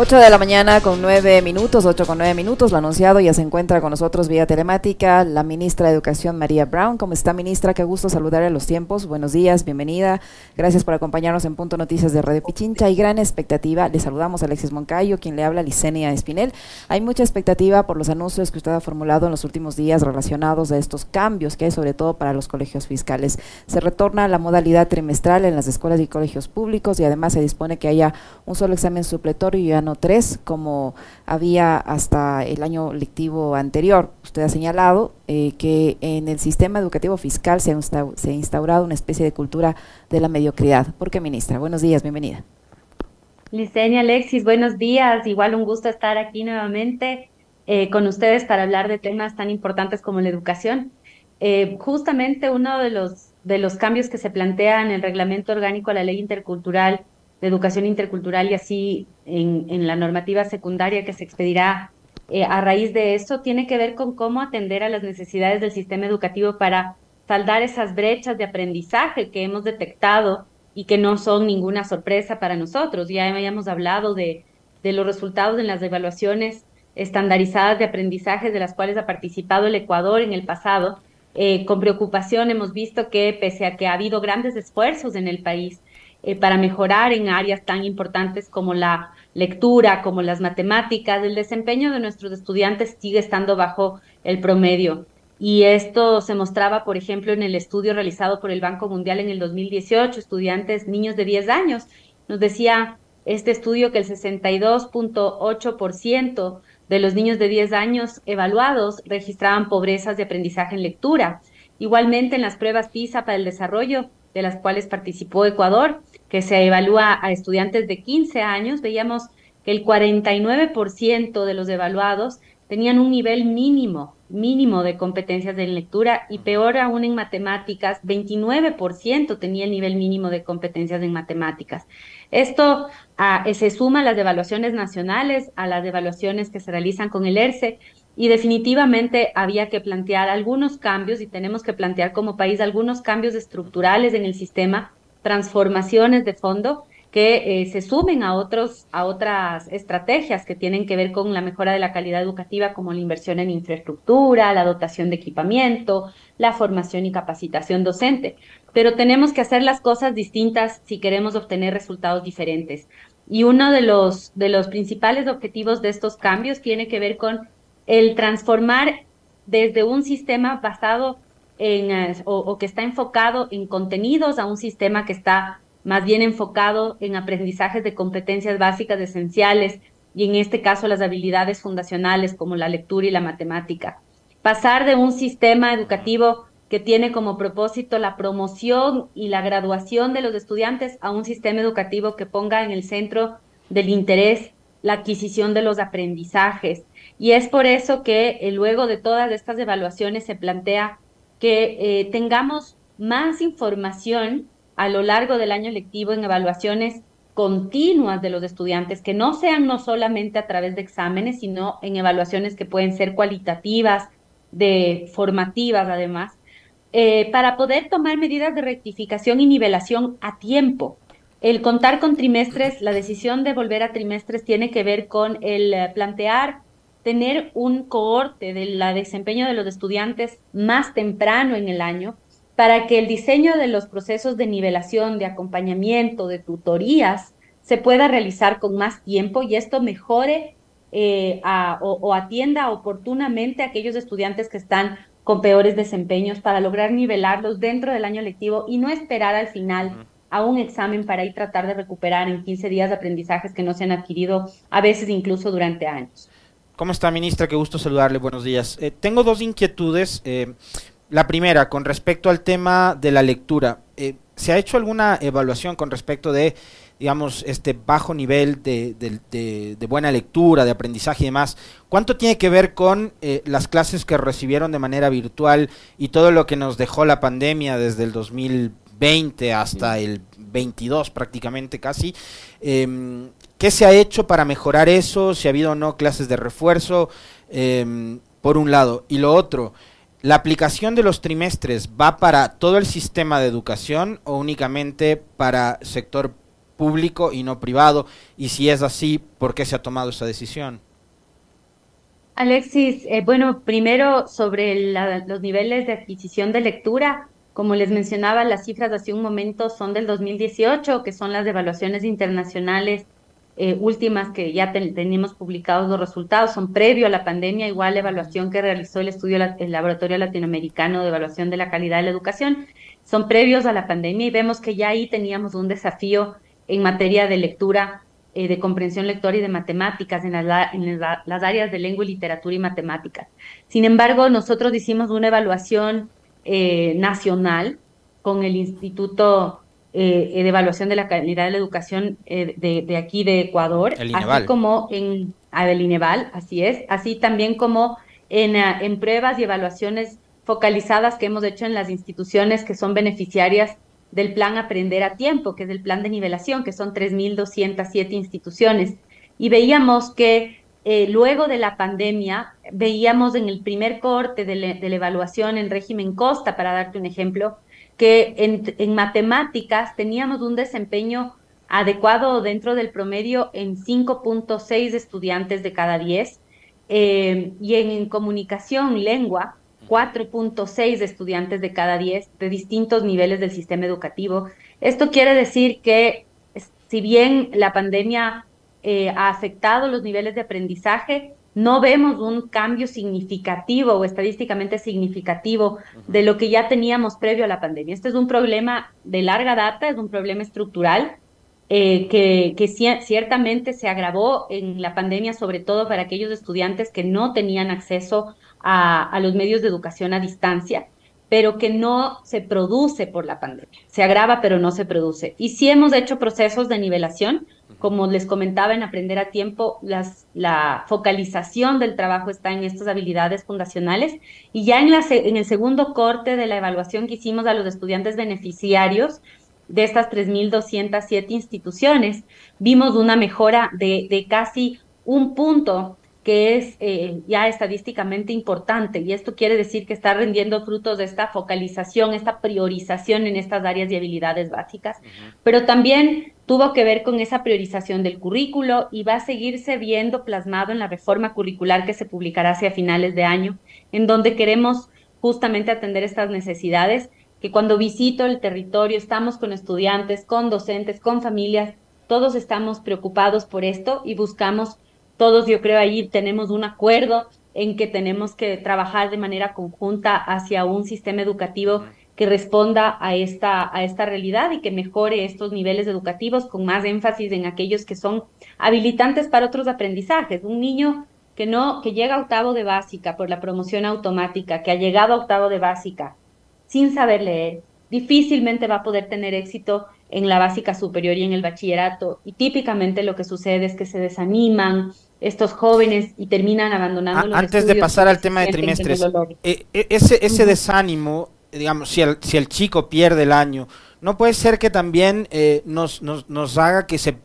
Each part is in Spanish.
8 de la mañana con 9 minutos, 8 con 9 minutos, lo anunciado, ya se encuentra con nosotros vía telemática la ministra de Educación María Brown. ¿Cómo está ministra? Qué gusto saludar a los tiempos. Buenos días, bienvenida. Gracias por acompañarnos en Punto Noticias de Radio Pichincha y gran expectativa. Le saludamos a Alexis Moncayo, quien le habla Licenia Espinel. Hay mucha expectativa por los anuncios que usted ha formulado en los últimos días relacionados a estos cambios que hay sobre todo para los colegios fiscales. Se retorna la modalidad trimestral en las escuelas y colegios públicos y además se dispone que haya un solo examen supletorio y ya no tres, como había hasta el año lectivo anterior. Usted ha señalado eh, que en el sistema educativo fiscal se ha, instaurado una especie de cultura de la mediocridad. ¿Por qué, ministra? Buenos días, bienvenida. Licenia Alexis, buenos días. Igual un gusto estar aquí nuevamente eh, con ustedes para hablar de temas tan importantes como la educación. Eh, justamente uno de los, de los cambios que se plantea en el reglamento orgánico a la ley intercultural de educación intercultural y así en, la normativa secundaria que se expedirá eh, a raíz de eso, tiene que ver con cómo atender a las necesidades del sistema educativo para saldar esas brechas de aprendizaje que hemos detectado y que no son ninguna sorpresa para nosotros. Ya habíamos hablado de, de los resultados en las evaluaciones estandarizadas de aprendizaje de las cuales ha participado el Ecuador en el pasado. Eh, con preocupación hemos visto que pese a que ha habido grandes esfuerzos en el país eh, para mejorar en áreas tan importantes como la lectura, como las matemáticas, el desempeño de nuestros estudiantes sigue estando bajo el promedio. Y esto se mostraba, por ejemplo, en el estudio realizado por el Banco Mundial en el 2018, estudiantes, niños de 10 años. Nos decía este estudio que el 62.8% de los niños de 10 años evaluados registraban pobrezas de aprendizaje en lectura. Igualmente en las pruebas PISA para el desarrollo, de las cuales participó Ecuador, que se evalúa a estudiantes de 15 años, veíamos que el 49% de los evaluados tenían un nivel mínimo, mínimo de competencias en lectura y peor aún en matemáticas, 29% tenía el nivel mínimo de competencias en matemáticas. Esto ah, se suma a las evaluaciones nacionales, a las evaluaciones que se realizan con el ERCE y definitivamente había que plantear algunos cambios y tenemos que plantear como país algunos cambios estructurales en el sistema transformaciones de fondo que eh, se sumen a, otros, a otras estrategias que tienen que ver con la mejora de la calidad educativa, como la inversión en infraestructura, la dotación de equipamiento, la formación y capacitación docente. Pero tenemos que hacer las cosas distintas si queremos obtener resultados diferentes. Y uno de los, de los principales objetivos de estos cambios tiene que ver con el transformar desde un sistema basado eh, o, que está enfocado en contenidos a un sistema que está más bien enfocado en aprendizajes de competencias básicas esenciales y en este caso las habilidades fundacionales como la lectura y la matemática. Pasar de un sistema educativo que tiene como propósito la promoción y la graduación de los estudiantes a un sistema educativo que ponga en el centro del interés la adquisición de los aprendizajes. Y es por eso que eh, luego de todas estas evaluaciones se plantea que eh, tengamos más información a lo largo del año lectivo en evaluaciones continuas de los estudiantes, que no sean no solamente a través de exámenes, sino en evaluaciones que pueden ser cualitativas, de formativas además, eh, para poder tomar medidas de rectificación y nivelación a tiempo. El contar con trimestres, la decisión de volver a trimestres tiene que ver con el eh, plantear tener un cohorte del desempeño de los estudiantes más temprano en el año para que el diseño de los procesos de nivelación, de acompañamiento, de tutorías se pueda realizar con más tiempo y esto mejore eh, o, atienda oportunamente a aquellos estudiantes que están con peores desempeños para lograr nivelarlos dentro del año lectivo y no esperar al final a un examen para ir tratar de recuperar en 15 días de aprendizajes que no se han adquirido a veces incluso durante años. ¿Cómo está, ministra? Qué gusto saludarle. Buenos días. Eh, tengo dos inquietudes. Eh, la primera, con respecto al tema de la lectura. Eh, ¿Se ha hecho alguna evaluación con respecto de, digamos, este bajo nivel de, buena lectura, de aprendizaje y demás? ¿Cuánto tiene que ver con las clases que recibieron de manera virtual y todo lo que nos dejó la pandemia desde el 2020 hasta el 22 prácticamente casi? Em, ¿Qué se ha hecho para mejorar eso? Si ha habido o no clases de refuerzo, em, por un lado. Y lo otro, ¿la aplicación de los trimestres va para todo el sistema de educación o únicamente para sector público y no privado? Y si es así, ¿por qué se ha tomado esa decisión? Alexis, eh, bueno, primero sobre los niveles de adquisición de lectura, como les mencionaba, las cifras de hace un momento son del 2018, que son las evaluaciones internacionales eh, últimas que ya teníamos publicados los resultados, son previo a la pandemia, igual la evaluación que realizó el estudio el Laboratorio Latinoamericano de Evaluación de la Calidad de la Educación, son previos a la pandemia y vemos que ya ahí teníamos un desafío en materia de lectura, eh, de comprensión lectora y de matemáticas en, las áreas de lengua y literatura y matemáticas. Sin embargo, nosotros hicimos una evaluación eh, nacional con el Instituto eh, de Evaluación de la Calidad de la Educación eh, de, aquí de Ecuador, así como en ah, Ineval, así es, así también como en, ah, en pruebas y evaluaciones focalizadas que hemos hecho en las instituciones que son beneficiarias del plan Aprender a Tiempo, que es el plan de nivelación, que son 3.207 instituciones. Y veíamos que eh, luego de la pandemia, veíamos en el primer corte de, la evaluación en régimen Costa, para darte un ejemplo, que en, matemáticas teníamos un desempeño adecuado dentro del promedio en 5.6 estudiantes de cada 10 eh, y en, comunicación, lengua, 4.6 estudiantes de cada 10 de distintos niveles del sistema educativo. Esto quiere decir que si bien la pandemia eh, ha afectado los niveles de aprendizaje, no vemos un cambio significativo o estadísticamente significativo de lo que ya teníamos previo a la pandemia. Este es un problema de larga data, es un problema estructural eh, que, ciertamente se agravó en la pandemia, sobre todo para aquellos estudiantes que no tenían acceso a los medios de educación a distancia pero que no se produce por la pandemia. Se agrava, pero no se produce. Y sí hemos hecho procesos de nivelación, como les comentaba en Aprender a Tiempo, la focalización del trabajo está en estas habilidades fundacionales. Y ya en, la, en el segundo corte de la evaluación que hicimos a los estudiantes beneficiarios de estas 3.207 instituciones, vimos una mejora de casi un punto que es eh, ya estadísticamente importante y esto quiere decir que está rendiendo frutos de esta focalización, esta priorización en estas áreas de habilidades básicas, pero también tuvo que ver con esa priorización del currículo y va a seguirse viendo plasmado en la reforma curricular que se publicará hacia finales de año, en donde queremos justamente atender estas necesidades, que cuando visito el territorio estamos con estudiantes, con docentes, con familias, todos estamos preocupados por esto y buscamos todos yo creo ahí tenemos un acuerdo en que tenemos que trabajar de manera conjunta hacia un sistema educativo que responda a esta, a esta realidad y que mejore estos niveles educativos con más énfasis en aquellos que son habilitantes para otros aprendizajes. Un niño que no, que llega a octavo de básica por la promoción automática, que ha llegado a octavo de básica sin saber leer, difícilmente va a poder tener éxito en la básica superior y en el bachillerato. Y típicamente lo que sucede es que se desaniman, estos jóvenes y terminan abandonando los Antes de pasar al tema de trimestres, eh, eh, ese, ese desánimo, digamos, si el, si el chico pierde el año, ¿no puede ser que también eh, nos, nos, nos haga que se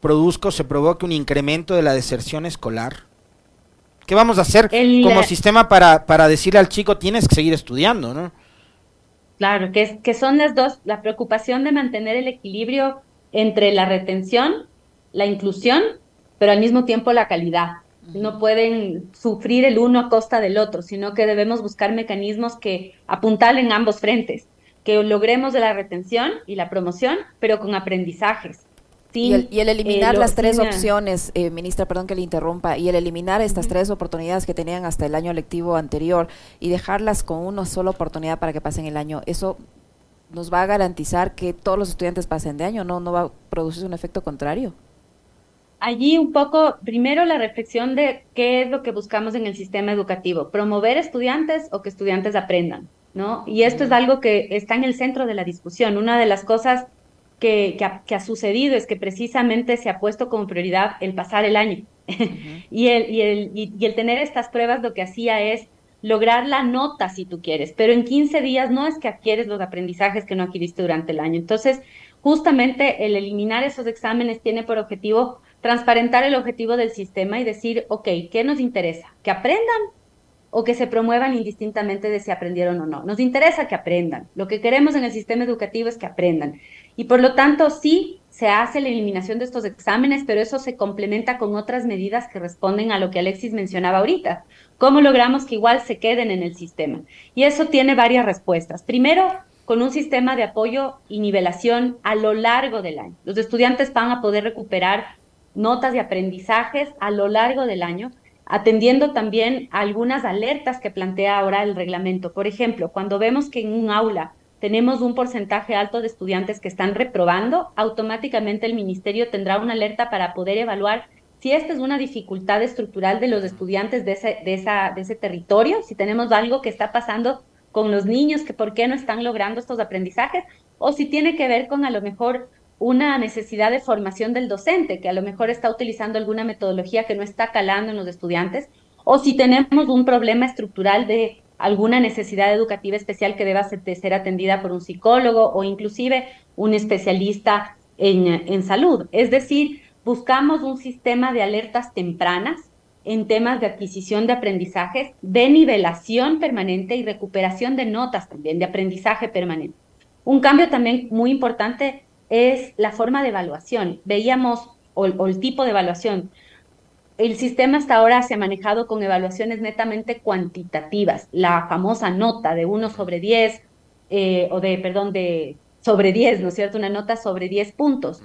produzca o se provoque un incremento de la deserción escolar? ¿Qué vamos a hacer como sistema para, para decirle al chico tienes que seguir estudiando, no? Claro, que, que son las dos, la preocupación de mantener el equilibrio entre la retención, la inclusión pero al mismo tiempo la calidad. No pueden sufrir el uno a costa del otro, sino que debemos buscar mecanismos que apuntalen ambos frentes, que logremos de la retención y la promoción, pero con aprendizajes. y, el, eliminar eh, las tres opciones, eh, ministra, perdón que le interrumpa, y el eliminar estas tres oportunidades que tenían hasta el año lectivo anterior y dejarlas con una sola oportunidad para que pasen el año, eso nos va a garantizar que todos los estudiantes pasen de año, no, no va a producirse un efecto contrario allí un poco, primero la reflexión de qué es lo que buscamos en el sistema educativo, promover estudiantes o que estudiantes aprendan, ¿no? Y esto es algo que está en el centro de la discusión. Una de las cosas que, ha, sucedido es que precisamente se ha puesto como prioridad el pasar el año. y, el, y, el, y el tener estas pruebas lo que hacía es lograr la nota si tú quieres, pero en 15 días no es que adquieres los aprendizajes que no adquiriste durante el año. Entonces, justamente el eliminar esos exámenes tiene por objetivo transparentar el objetivo del sistema y decir, ok, ¿qué nos interesa? ¿Que aprendan o que se promuevan indistintamente de si aprendieron o no? Nos interesa que aprendan. Lo que queremos en el sistema educativo es que aprendan. Y por lo tanto, sí, se hace la eliminación de estos exámenes, pero eso se complementa con otras medidas que responden a lo que Alexis mencionaba ahorita. ¿Cómo logramos que igual se queden en el sistema? Y eso tiene varias respuestas. Primero, con un sistema de apoyo y nivelación a lo largo del año. Los estudiantes van a poder recuperar notas de aprendizajes a lo largo del año, atendiendo también algunas alertas que plantea ahora el reglamento. Por ejemplo, cuando vemos que en un aula tenemos un porcentaje alto de estudiantes que están reprobando, automáticamente el ministerio tendrá una alerta para poder evaluar si esta es una dificultad estructural de los estudiantes de ese, de esa, de ese territorio, si tenemos algo que está pasando con los niños, que por qué no están logrando estos aprendizajes, o si tiene que ver con a lo mejor una necesidad de formación del docente, que a lo mejor está utilizando alguna metodología que no está calando en los estudiantes, o si tenemos un problema estructural de alguna necesidad educativa especial que deba ser, atendida por un psicólogo o inclusive un especialista en, en salud. Es decir, buscamos un sistema de alertas tempranas en temas de adquisición de aprendizajes, de nivelación permanente y recuperación de notas también, de aprendizaje permanente. Un cambio también muy importante es la forma de evaluación. Veíamos, o, o el tipo de evaluación, el sistema hasta ahora se ha manejado con evaluaciones netamente cuantitativas, la famosa nota de 1 sobre 10, eh, o de, perdón, de sobre 10, ¿no es cierto? Una nota sobre 10 puntos.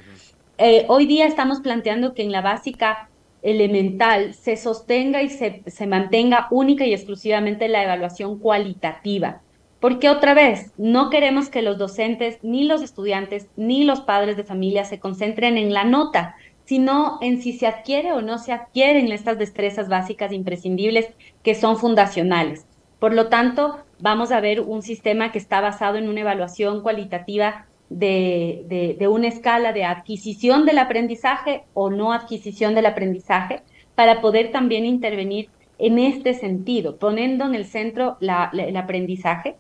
Eh, hoy día estamos planteando que en la básica elemental se sostenga y se, se mantenga única y exclusivamente la evaluación cualitativa. Porque otra vez, no queremos que los docentes, ni los estudiantes, ni los padres de familia se concentren en la nota, sino en si se adquiere o no se adquieren estas destrezas básicas imprescindibles que son fundacionales. Por lo tanto, vamos a ver un sistema que está basado en una evaluación cualitativa de, de, una escala de adquisición del aprendizaje o no adquisición del aprendizaje para poder también intervenir en este sentido, poniendo en el centro el aprendizaje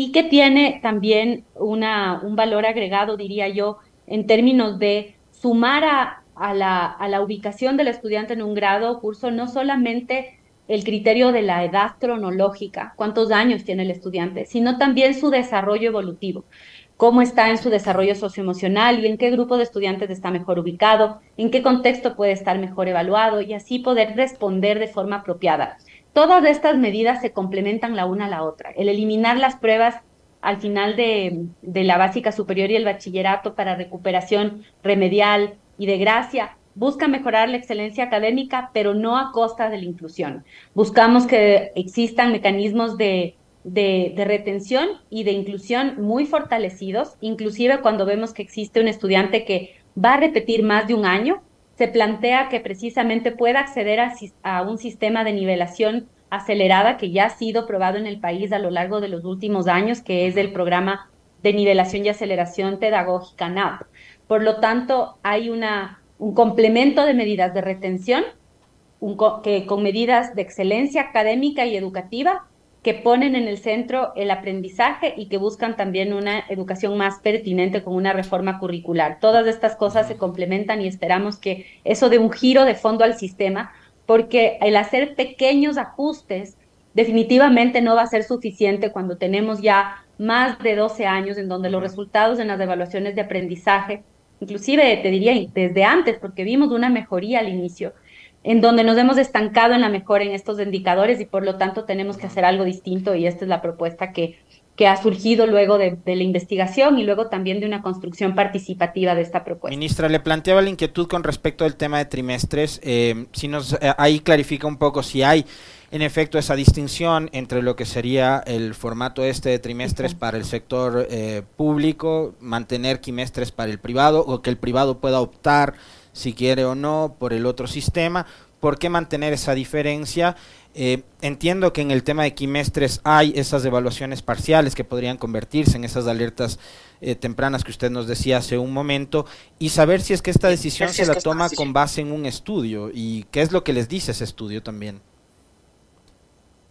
y que tiene también una, un valor agregado, diría yo, en términos de sumar a, la, a la ubicación del estudiante en un grado o curso no solamente el criterio de la edad cronológica, cuántos años tiene el estudiante, sino también su desarrollo evolutivo, cómo está en su desarrollo socioemocional y en qué grupo de estudiantes está mejor ubicado, en qué contexto puede estar mejor evaluado y así poder responder de forma apropiada. Todas estas medidas se complementan la una a la otra. El eliminar las pruebas al final de, la básica superior y el bachillerato para recuperación remedial, y de gracia busca mejorar la excelencia académica, pero no a costa de la inclusión. Buscamos que existan mecanismos de, de, retención y de inclusión muy fortalecidos, inclusive cuando vemos que existe un estudiante que va a repetir más de un año, se plantea que precisamente pueda acceder a, a un sistema de nivelación acelerada que ya ha sido probado en el país a lo largo de los últimos años, que es el programa de nivelación y aceleración pedagógica NAP. Por lo tanto, hay una, un complemento de medidas de retención que, con medidas de excelencia académica y educativa que ponen en el centro el aprendizaje y que buscan también una educación más pertinente con una reforma curricular. Todas estas cosas se complementan y esperamos que eso dé un giro de fondo al sistema, porque el hacer pequeños ajustes definitivamente no va a ser suficiente cuando tenemos ya más de 12 años en donde los resultados en las evaluaciones de aprendizaje inclusive te diría desde antes, porque vimos una mejoría al inicio, en donde nos hemos estancado en la mejora en estos indicadores y por lo tanto tenemos que hacer algo distinto y esta es la propuesta que, que ha surgido luego de, la investigación y luego también de una construcción participativa de esta propuesta. Ministra, le planteaba la inquietud con respecto al tema de trimestres, eh, si nos eh, ahí clarifica un poco si hay en efecto esa distinción entre lo que sería el formato este de trimestres para el sector eh, público, mantener quimestres para el privado o que el privado pueda optar si quiere o no por el otro sistema. ¿Por qué mantener esa diferencia? Eh, entiendo que en el tema de quimestres hay esas evaluaciones parciales que podrían convertirse en esas alertas eh, tempranas que usted nos decía hace un momento y saber si es que esta decisión se la toma con base en un estudio y qué es lo que les dice ese estudio también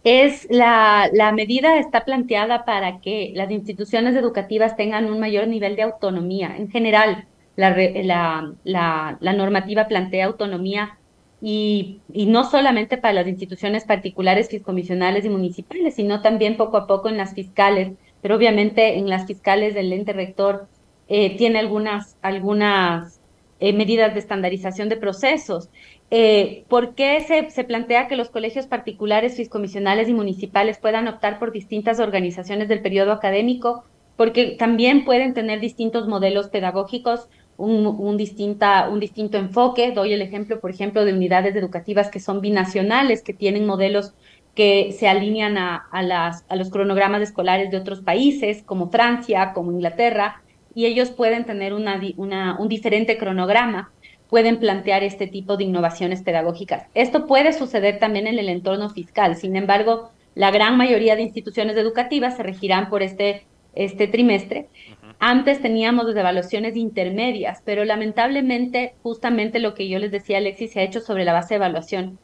es la, la, medida está planteada para que las instituciones educativas tengan un mayor nivel de autonomía. En general, la, la, la normativa plantea autonomía y, y, no solamente para las instituciones particulares, fiscomisionales y municipales, sino también poco a poco en las fiscales, pero obviamente en las fiscales del ente rector eh, tiene algunas, algunas eh, medidas de estandarización de procesos. Eh, ¿Por qué se, se, plantea que los colegios particulares, fiscomisionales y municipales puedan optar por distintas organizaciones del periodo académico? Porque también pueden tener distintos modelos pedagógicos, un, un, distinta, un distinto enfoque. Doy el ejemplo, por ejemplo, de unidades educativas que son binacionales, que tienen modelos que se alinean a, a, las, a los cronogramas escolares de otros países, como Francia, como Inglaterra, y ellos pueden tener una, una, un diferente cronograma pueden plantear este tipo de innovaciones pedagógicas. Esto puede suceder también en el entorno fiscal. Sin embargo, la gran mayoría de instituciones educativas se regirán por este, este trimestre. Antes teníamos evaluaciones intermedias, pero lamentablemente, justamente lo que yo les decía, Alexis, se ha hecho sobre la base de evaluación.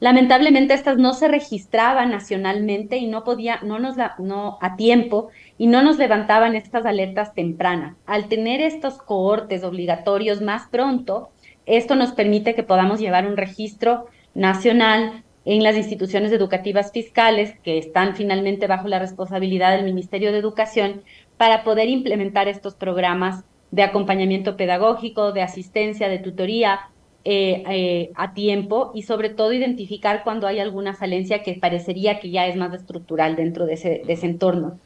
Lamentablemente estas no se registraban nacionalmente y no podía, no nos no a tiempo y no nos levantaban estas alertas tempranas. Al tener estos cohortes obligatorios más pronto, esto nos permite que podamos llevar un registro nacional en las instituciones educativas fiscales que están finalmente bajo la responsabilidad del Ministerio de Educación para poder implementar estos programas de acompañamiento pedagógico, de asistencia, de tutoría eh, eh, a tiempo y sobre todo identificar cuando hay alguna falencia que parecería que ya es más estructural dentro de ese, entorno.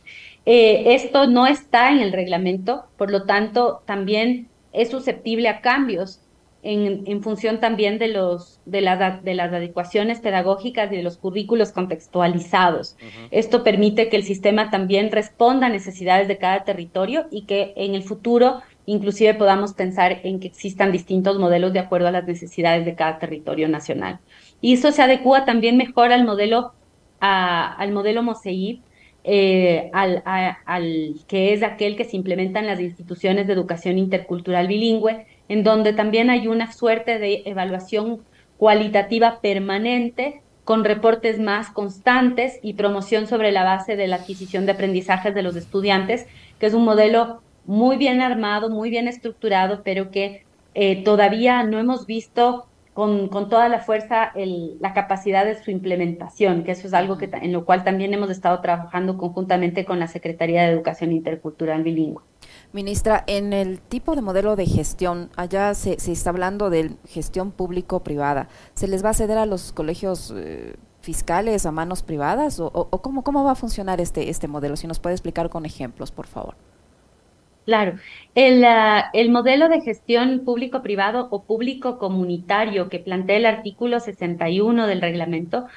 Eh, esto no está en el reglamento, por lo tanto también es susceptible a cambios en, función también de, los, de, de las adecuaciones pedagógicas y de los currículos contextualizados. Esto permite que el sistema también responda a necesidades de cada territorio y que en el futuro inclusive podamos pensar en que existan distintos modelos de acuerdo a las necesidades de cada territorio nacional. Y eso se adecua también mejor al modelo, al modelo eh, al, al, que es aquel que se implementa en las instituciones de educación intercultural bilingüe, en donde también hay una suerte de evaluación cualitativa permanente con reportes más constantes y promoción sobre la base de la adquisición de aprendizajes de los estudiantes, que es un modelo muy bien armado, muy bien estructurado, pero que eh, todavía no hemos visto con, con toda la fuerza el, la capacidad de su implementación, que eso es algo que, en lo cual también hemos estado trabajando conjuntamente con la Secretaría de Educación Intercultural Bilingüe. Ministra, en el tipo de modelo de gestión, allá se, se está hablando de gestión público-privada. ¿Se les va a ceder a los colegios eh, fiscales a manos privadas o, cómo, cómo va a funcionar este, este modelo? Si nos puede explicar con ejemplos, por favor. Claro, el, uh, el modelo de gestión público-privado o público-comunitario que plantea el artículo 61 del reglamento,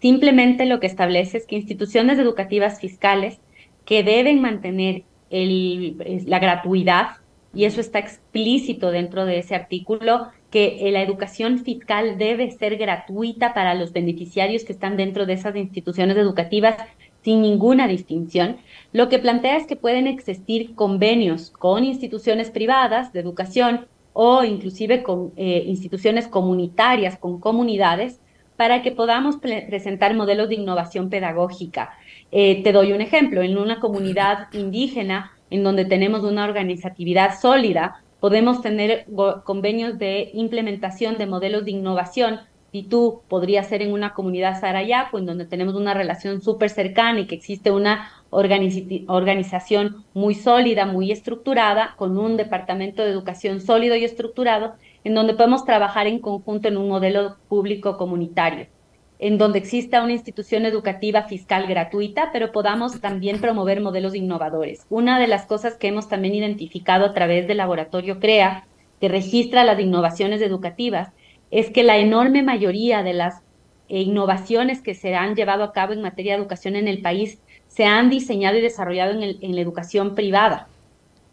simplemente lo que establece es que instituciones educativas fiscales que deben mantener el, la gratuidad, y eso está explícito dentro de ese artículo, que la educación fiscal debe ser gratuita para los beneficiarios que están dentro de esas instituciones educativas sin ninguna distinción. Lo que plantea es que pueden existir convenios con instituciones privadas de educación o inclusive con eh, instituciones comunitarias, con comunidades, para que podamos presentar modelos de innovación pedagógica. Eh, te doy un ejemplo, en una comunidad indígena en donde tenemos una organizatividad sólida, podemos tener convenios de implementación de modelos de innovación. Y tú podrías ser en una comunidad sarayaco, en donde tenemos una relación súper cercana y que existe una organización muy sólida, muy estructurada, con un departamento de educación sólido y estructurado, en donde podemos trabajar en conjunto en un modelo público comunitario, en donde exista una institución educativa fiscal gratuita, pero podamos también promover modelos innovadores. Una de las cosas que hemos también identificado a través del laboratorio CREA, que registra las innovaciones educativas, es que la enorme mayoría de las eh, innovaciones que se han llevado a cabo en materia de educación en el país se han diseñado y desarrollado en, la educación privada.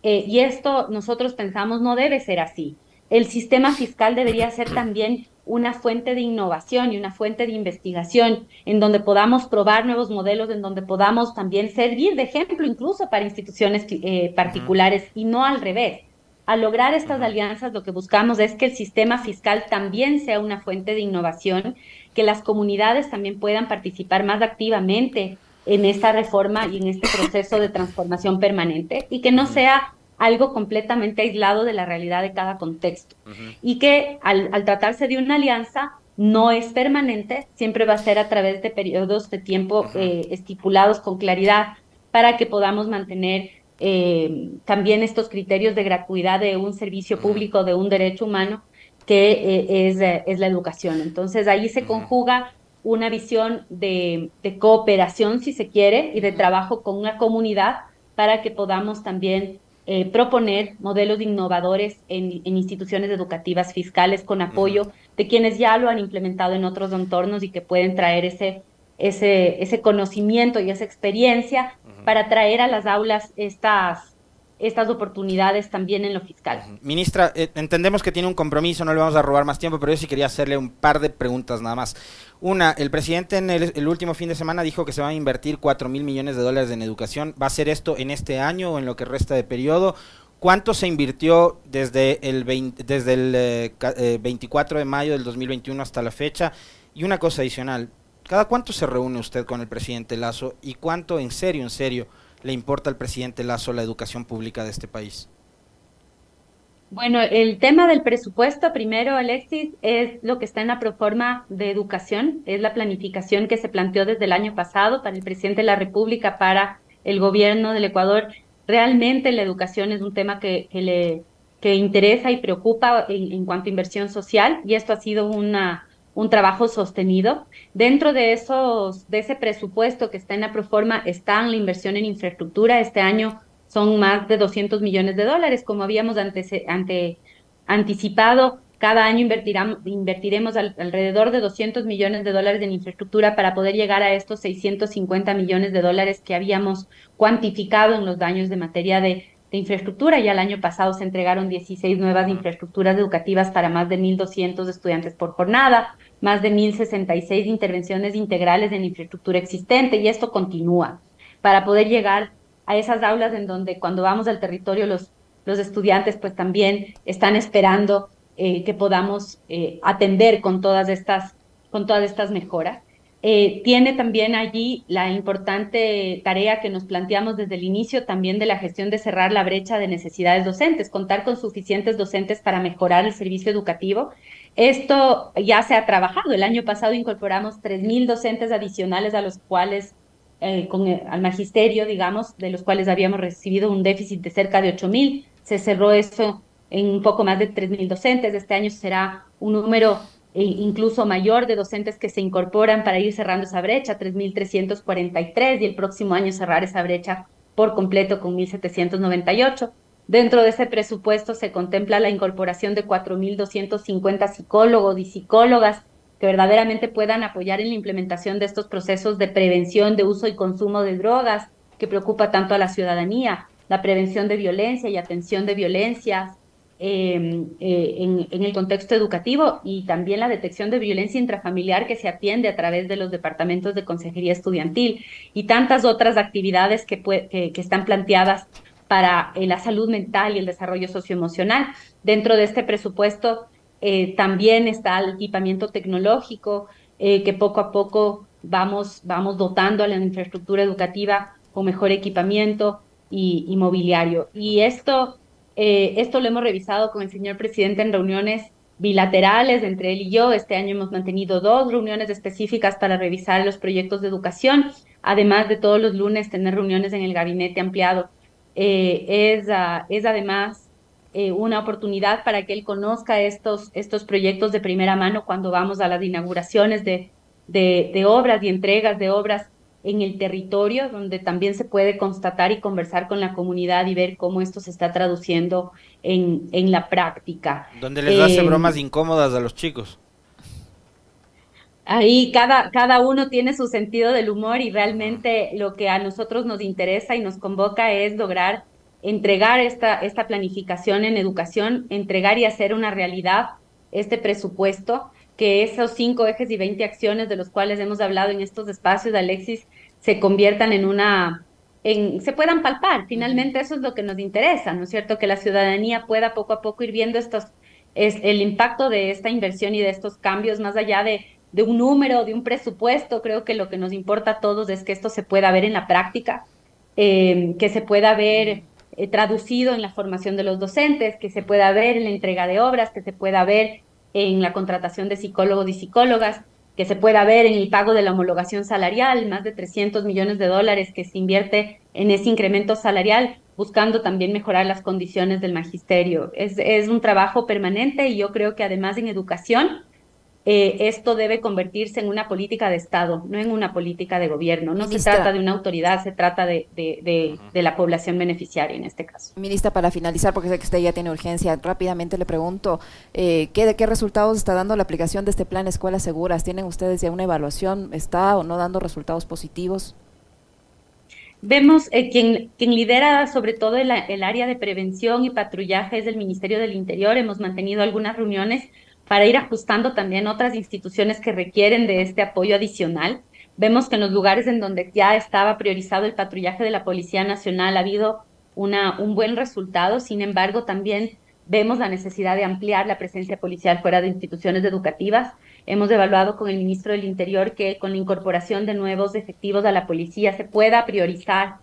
Eh, y esto nosotros pensamos no debe ser así el sistema fiscal debería ser también una fuente de innovación y una fuente de investigación en donde podamos probar nuevos modelos, en donde podamos también servir de ejemplo incluso para instituciones eh, particulares y no al revés. Al lograr estas alianzas lo que buscamos es que el sistema fiscal también sea una fuente de innovación, que las comunidades también puedan participar más activamente en esta reforma y en este proceso de transformación permanente y que no sea algo completamente aislado de la realidad de cada contexto. Y que al, tratarse de una alianza, no es permanente, siempre va a ser a través de periodos de tiempo eh, estipulados con claridad para que podamos mantener eh, también estos criterios de gratuidad de un servicio público, de un derecho humano, que eh, es, es, la educación. Entonces ahí se conjuga una visión de, de, cooperación, si se quiere, y de trabajo con una comunidad para que podamos también eh, proponer modelos innovadores en, en, instituciones educativas fiscales con apoyo de quienes ya lo han implementado en otros entornos y que pueden traer ese, ese, ese conocimiento y esa experiencia para traer a las aulas estas, estas oportunidades también en lo fiscal. Ministra, eh, entendemos que tiene un compromiso, no le vamos a robar más tiempo, pero yo sí quería hacerle un par de preguntas nada más. Una, el presidente en el, último fin de semana dijo que se van a invertir 4 mil millones de dólares en educación. ¿Va a ser esto en este año o en lo que resta de periodo? ¿Cuánto se invirtió desde el, desde el 24 eh, de mayo del 2021 hasta la fecha? Y una cosa adicional, ¿cada cuánto se reúne usted con el presidente Lazo y cuánto en serio, en serio, le importa al presidente Lazo la educación pública de este país? Bueno, el tema del presupuesto, primero, Alexis, es lo que está en la proforma de educación, es la planificación que se planteó desde el año pasado para el presidente de la República, para el gobierno del Ecuador. Realmente la educación es un tema que, le que interesa y preocupa en, en, cuanto a inversión social y esto ha sido una, un trabajo sostenido. Dentro de, esos, de ese presupuesto que está en la proforma está la inversión en infraestructura. Este año son más de 200 millones de dólares, como habíamos ante, ante, anticipado. Cada año invertiremos alrededor de 200 millones de dólares en infraestructura para poder llegar a estos 650 millones de dólares que habíamos cuantificado en los daños de materia de, de infraestructura. Ya el año pasado se entregaron 16 nuevas infraestructuras educativas para más de 1.200 estudiantes por jornada, más de 1.066 intervenciones integrales en infraestructura existente y esto continúa para poder llegar a esas aulas en donde cuando vamos al territorio los, los estudiantes pues también están esperando eh, que podamos eh, atender con todas estas, con todas estas mejoras. Eh, tiene también allí la importante tarea que nos planteamos desde el inicio también de la gestión de cerrar la brecha de necesidades docentes, contar con suficientes docentes para mejorar el servicio educativo. Esto ya se ha trabajado. El año pasado incorporamos 3.000 docentes adicionales a los cuales eh, con al magisterio, digamos, de los cuales habíamos recibido un déficit de cerca de 8.000. Se cerró eso en un poco más de 3.000 docentes. Este año será un número eh, incluso mayor de docentes que se incorporan para ir cerrando esa brecha, 3.343, y el próximo año cerrar esa brecha por completo con 1.798. Dentro de ese presupuesto se contempla la incorporación de 4.250 psicólogos y psicólogas que verdaderamente puedan apoyar en la implementación de estos procesos de prevención de uso y consumo de drogas que preocupa tanto a la ciudadanía, la prevención de violencia y atención de violencias em, eh, en, el contexto educativo y también la detección de violencia intrafamiliar que se atiende a través de los departamentos de consejería estudiantil y tantas otras actividades que, que están planteadas para eh, la salud mental y el desarrollo socioemocional. Dentro de este presupuesto eh, también está el equipamiento tecnológico, eh, que poco a poco vamos, vamos dotando a la infraestructura educativa con mejor equipamiento y, mobiliario. Y esto, eh, esto lo hemos revisado con el señor presidente en reuniones bilaterales entre él y yo. Este año hemos mantenido dos reuniones específicas para revisar los proyectos de educación, además de todos los lunes tener reuniones en el gabinete ampliado. Es, uh, es además eh, una oportunidad para que él conozca estos, estos proyectos de primera mano cuando vamos a las inauguraciones de, de, obras y entregas de obras en el territorio, donde también se puede constatar y conversar con la comunidad y ver cómo esto se está traduciendo en, en la práctica. Donde les hace eh, bromas incómodas a los chicos. Ahí cada, cada uno tiene su sentido del humor y realmente lo que a nosotros nos interesa y nos convoca es lograr entregar esta, esta planificación en educación, entregar y hacer una realidad este presupuesto, que esos cinco ejes y 20 acciones de los cuales hemos hablado en estos espacios, Alexis, se conviertan en una, en, se puedan palpar. Finalmente eso es lo que nos interesa, ¿no es cierto? Que la ciudadanía pueda poco a poco ir viendo estos, es el impacto de esta inversión y de estos cambios más allá de, de un número, de un presupuesto. Creo que lo que nos importa a todos es que esto se pueda ver en la práctica, eh, que se pueda ver eh, traducido en la formación de los docentes, que se pueda ver en la entrega de obras, que se pueda ver en la contratación de psicólogos y psicólogas, que se pueda ver en el pago de la homologación salarial, más de 300 millones de dólares que se invierte en ese incremento salarial, buscando también mejorar las condiciones del magisterio. Es un trabajo permanente y yo creo que además en educación eh, esto debe convertirse en una política de Estado, no en una política de gobierno. No se trata de una autoridad, se trata de, de, de, la población beneficiaria en este caso. Ministra, para finalizar, porque sé que usted ya tiene urgencia, rápidamente le pregunto, eh, ¿qué, ¿de qué resultados está dando la aplicación de este plan Escuelas Seguras? ¿Tienen ustedes ya una evaluación? ¿Está o no dando resultados positivos? Vemos eh, quien, quien lidera sobre todo el, el área de prevención y patrullaje es el Ministerio del Interior. Hemos mantenido algunas reuniones para ir ajustando también otras instituciones que requieren de este apoyo adicional. Vemos que en los lugares en donde ya estaba priorizado el patrullaje de la Policía Nacional ha habido una, un buen resultado, sin embargo también vemos la necesidad de ampliar la presencia policial fuera de instituciones educativas. Hemos evaluado con el ministro del Interior que con la incorporación de nuevos efectivos a la policía se pueda priorizar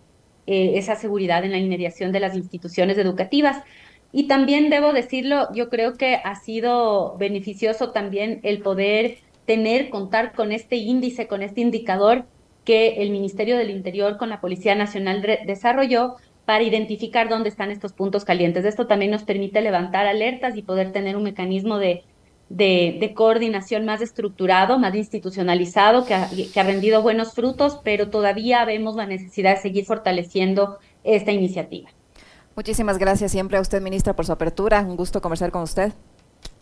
eh, esa seguridad en la inmediación de las instituciones educativas. Y también debo decirlo, yo creo que ha sido beneficioso también el poder tener, contar con este índice, con este indicador que el Ministerio del Interior con la Policía Nacional desarrolló para identificar dónde están estos puntos calientes. Esto también nos permite levantar alertas y poder tener un mecanismo de, coordinación más estructurado, más institucionalizado, que ha, que ha rendido buenos frutos, pero todavía vemos la necesidad de seguir fortaleciendo esta iniciativa. Muchísimas gracias siempre a usted, ministra, por su apertura. Un gusto conversar con usted.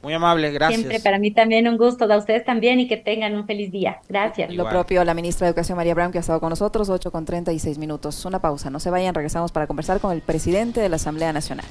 Muy amable, gracias. Siempre para mí también un gusto, a ustedes también y que tengan un feliz día. Gracias. Lo propio la ministra de Educación María Brown que ha estado con nosotros, 8 con 36 minutos. Una pausa, no se vayan, regresamos para conversar con el presidente de la Asamblea Nacional.